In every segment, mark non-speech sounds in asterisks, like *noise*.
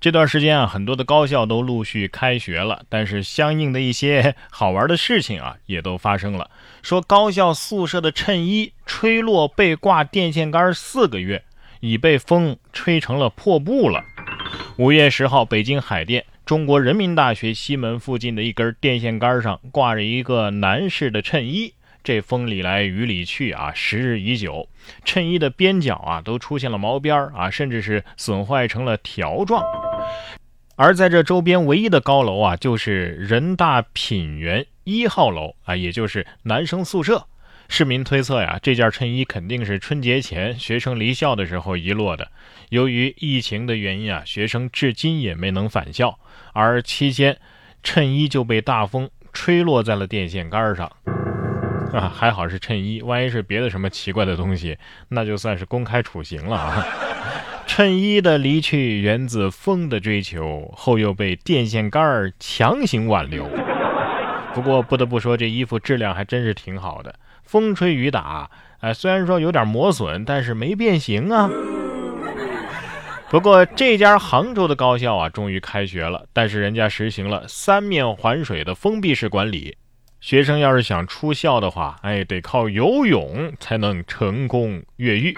这段时间啊，很多的高校都陆续开学了，但是相应的一些 *laughs* 好玩的事情啊，也都发生了。说高校宿舍的衬衣吹落被挂电线杆四个月，已被风吹成了破布了。五月十号，北京海淀中国人民大学西门附近的一根电线杆上挂着一个男士的衬衣。这风里来雨里去啊，时日已久，衬衣的边角啊都出现了毛边啊，甚至是损坏成了条状。而在这周边唯一的高楼啊，就是人大品园一号楼啊，也就是男生宿舍。市民推测呀，这件衬衣肯定是春节前学生离校的时候遗落的。由于疫情的原因啊，学生至今也没能返校，而期间衬衣就被大风吹落在了电线杆上。啊，还好是衬衣，万一是别的什么奇怪的东西，那就算是公开处刑了啊！衬衣的离去源自风的追求，后又被电线杆强行挽留。*laughs* 不过不得不说，这衣服质量还真是挺好的，风吹雨打，哎，虽然说有点磨损，但是没变形啊。不过这家杭州的高校啊，终于开学了，但是人家实行了三面环水的封闭式管理。学生要是想出校的话，哎，得靠游泳才能成功越狱。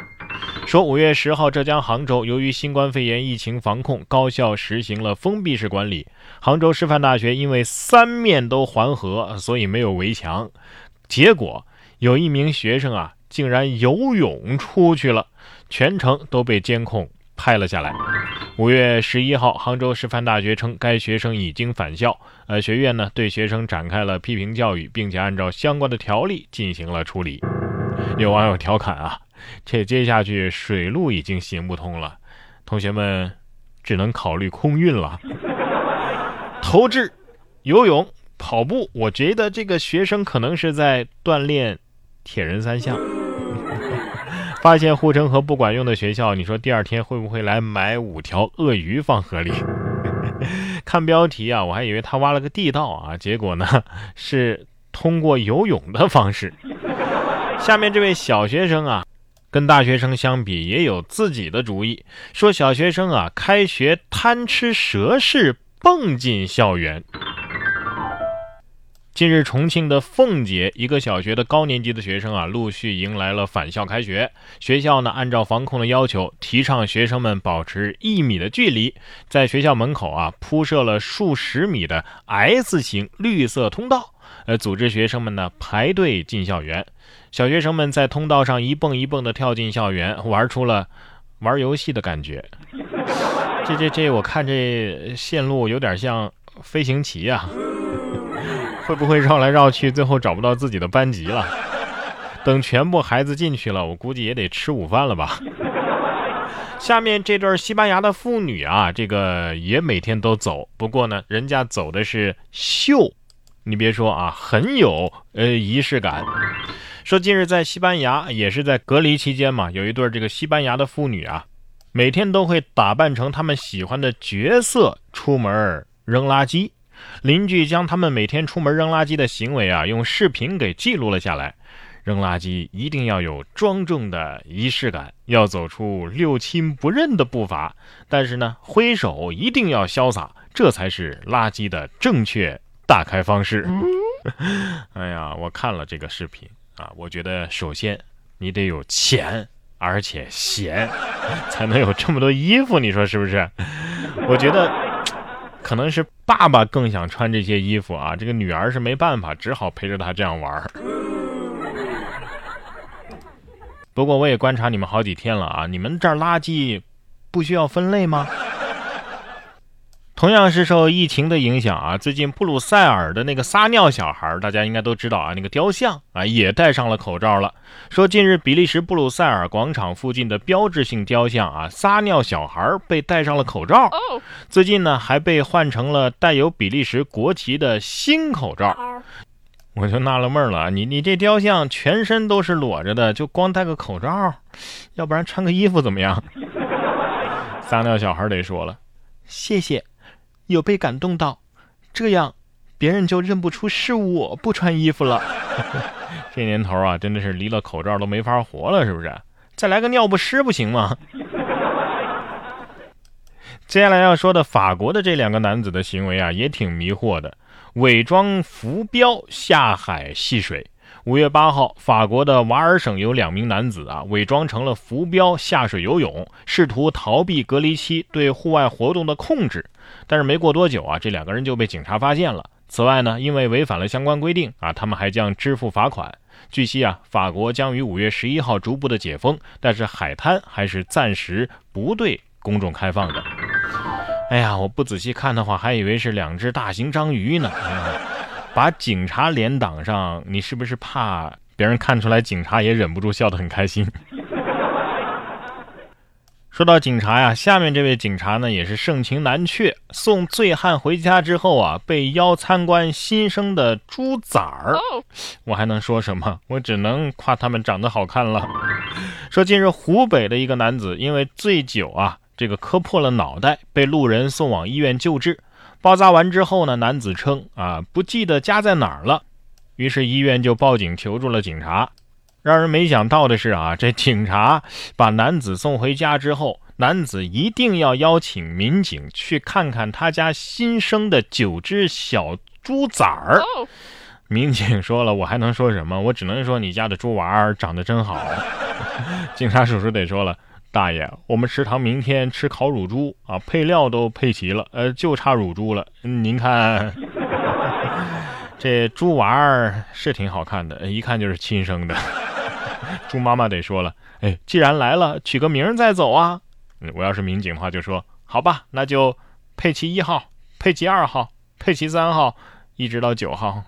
说五月十号，浙江杭州由于新冠肺炎疫情防控，高校实行了封闭式管理。杭州师范大学因为三面都环河，所以没有围墙。结果有一名学生啊，竟然游泳出去了，全程都被监控拍了下来。五月十一号，杭州师范大学称该学生已经返校。呃，学院呢对学生展开了批评教育，并且按照相关的条例进行了处理。有网友调侃啊，这接下去水路已经行不通了，同学们只能考虑空运了。投掷、游泳、跑步，我觉得这个学生可能是在锻炼铁人三项。发现护城河不管用的学校，你说第二天会不会来买五条鳄鱼放河里？*laughs* 看标题啊，我还以为他挖了个地道啊，结果呢是通过游泳的方式。下面这位小学生啊，跟大学生相比也有自己的主意，说小学生啊开学贪吃蛇式蹦进校园。近日，重庆的凤姐一个小学的高年级的学生啊，陆续迎来了返校开学。学校呢，按照防控的要求，提倡学生们保持一米的距离，在学校门口啊铺设了数十米的 S 型绿色通道，呃，组织学生们呢排队进校园。小学生们在通道上一蹦一蹦的跳进校园，玩出了玩游戏的感觉。这这这，我看这线路有点像飞行棋啊。会不会绕来绕去，最后找不到自己的班级了？等全部孩子进去了，我估计也得吃午饭了吧。下面这对西班牙的妇女啊，这个也每天都走，不过呢，人家走的是秀，你别说啊，很有呃仪式感。说近日在西班牙，也是在隔离期间嘛，有一对这个西班牙的妇女啊，每天都会打扮成他们喜欢的角色出门扔垃圾。邻居将他们每天出门扔垃圾的行为啊，用视频给记录了下来。扔垃圾一定要有庄重的仪式感，要走出六亲不认的步伐。但是呢，挥手一定要潇洒，这才是垃圾的正确打开方式。哎呀，我看了这个视频啊，我觉得首先你得有钱，而且闲，才能有这么多衣服。你说是不是？我觉得。可能是爸爸更想穿这些衣服啊，这个女儿是没办法，只好陪着他这样玩。不过我也观察你们好几天了啊，你们这儿垃圾不需要分类吗？同样是受疫情的影响啊，最近布鲁塞尔的那个撒尿小孩，大家应该都知道啊，那个雕像啊也戴上了口罩了。说近日比利时布鲁塞尔广场附近的标志性雕像啊撒尿小孩被戴上了口罩，最近呢还被换成了带有比利时国旗的新口罩。我就纳了闷了，你你这雕像全身都是裸着的，就光戴个口罩，要不然穿个衣服怎么样？撒尿小孩得说了，谢谢，有被感动到，这样别人就认不出是我不穿衣服了。*laughs* 这年头啊，真的是离了口罩都没法活了，是不是？再来个尿不湿不行吗？*laughs* 接下来要说的法国的这两个男子的行为啊，也挺迷惑的。伪装浮标下海戏水。五月八号，法国的瓦尔省有两名男子啊，伪装成了浮标下水游泳，试图逃避隔离期对户外活动的控制。但是没过多久啊，这两个人就被警察发现了。此外呢，因为违反了相关规定啊，他们还将支付罚款。据悉啊，法国将于五月十一号逐步的解封，但是海滩还是暂时不对公众开放的。哎呀，我不仔细看的话，还以为是两只大型章鱼呢。把警察脸挡上，你是不是怕别人看出来？警察也忍不住笑得很开心。*laughs* 说到警察呀，下面这位警察呢也是盛情难却。送醉汉回家之后啊，被邀参观新生的猪崽儿。我还能说什么？我只能夸他们长得好看了。说近日湖北的一个男子因为醉酒啊。这个磕破了脑袋，被路人送往医院救治。包扎完之后呢，男子称啊不记得家在哪儿了，于是医院就报警求助了警察。让人没想到的是啊，*laughs* 这警察把男子送回家之后，男子一定要邀请民警去看看他家新生的九只小猪崽儿。民警说了，我还能说什么？我只能说你家的猪娃儿长得真好。*laughs* 警察叔叔得说了。大爷，我们食堂明天吃烤乳猪啊，配料都配齐了，呃，就差乳猪了。您看，*laughs* 这猪娃儿是挺好看的，一看就是亲生的。*laughs* 猪妈妈得说了，哎，既然来了，取个名再走啊。我要是民警的话，就说好吧，那就佩奇一号、佩奇二号、佩奇三号，一直到九号。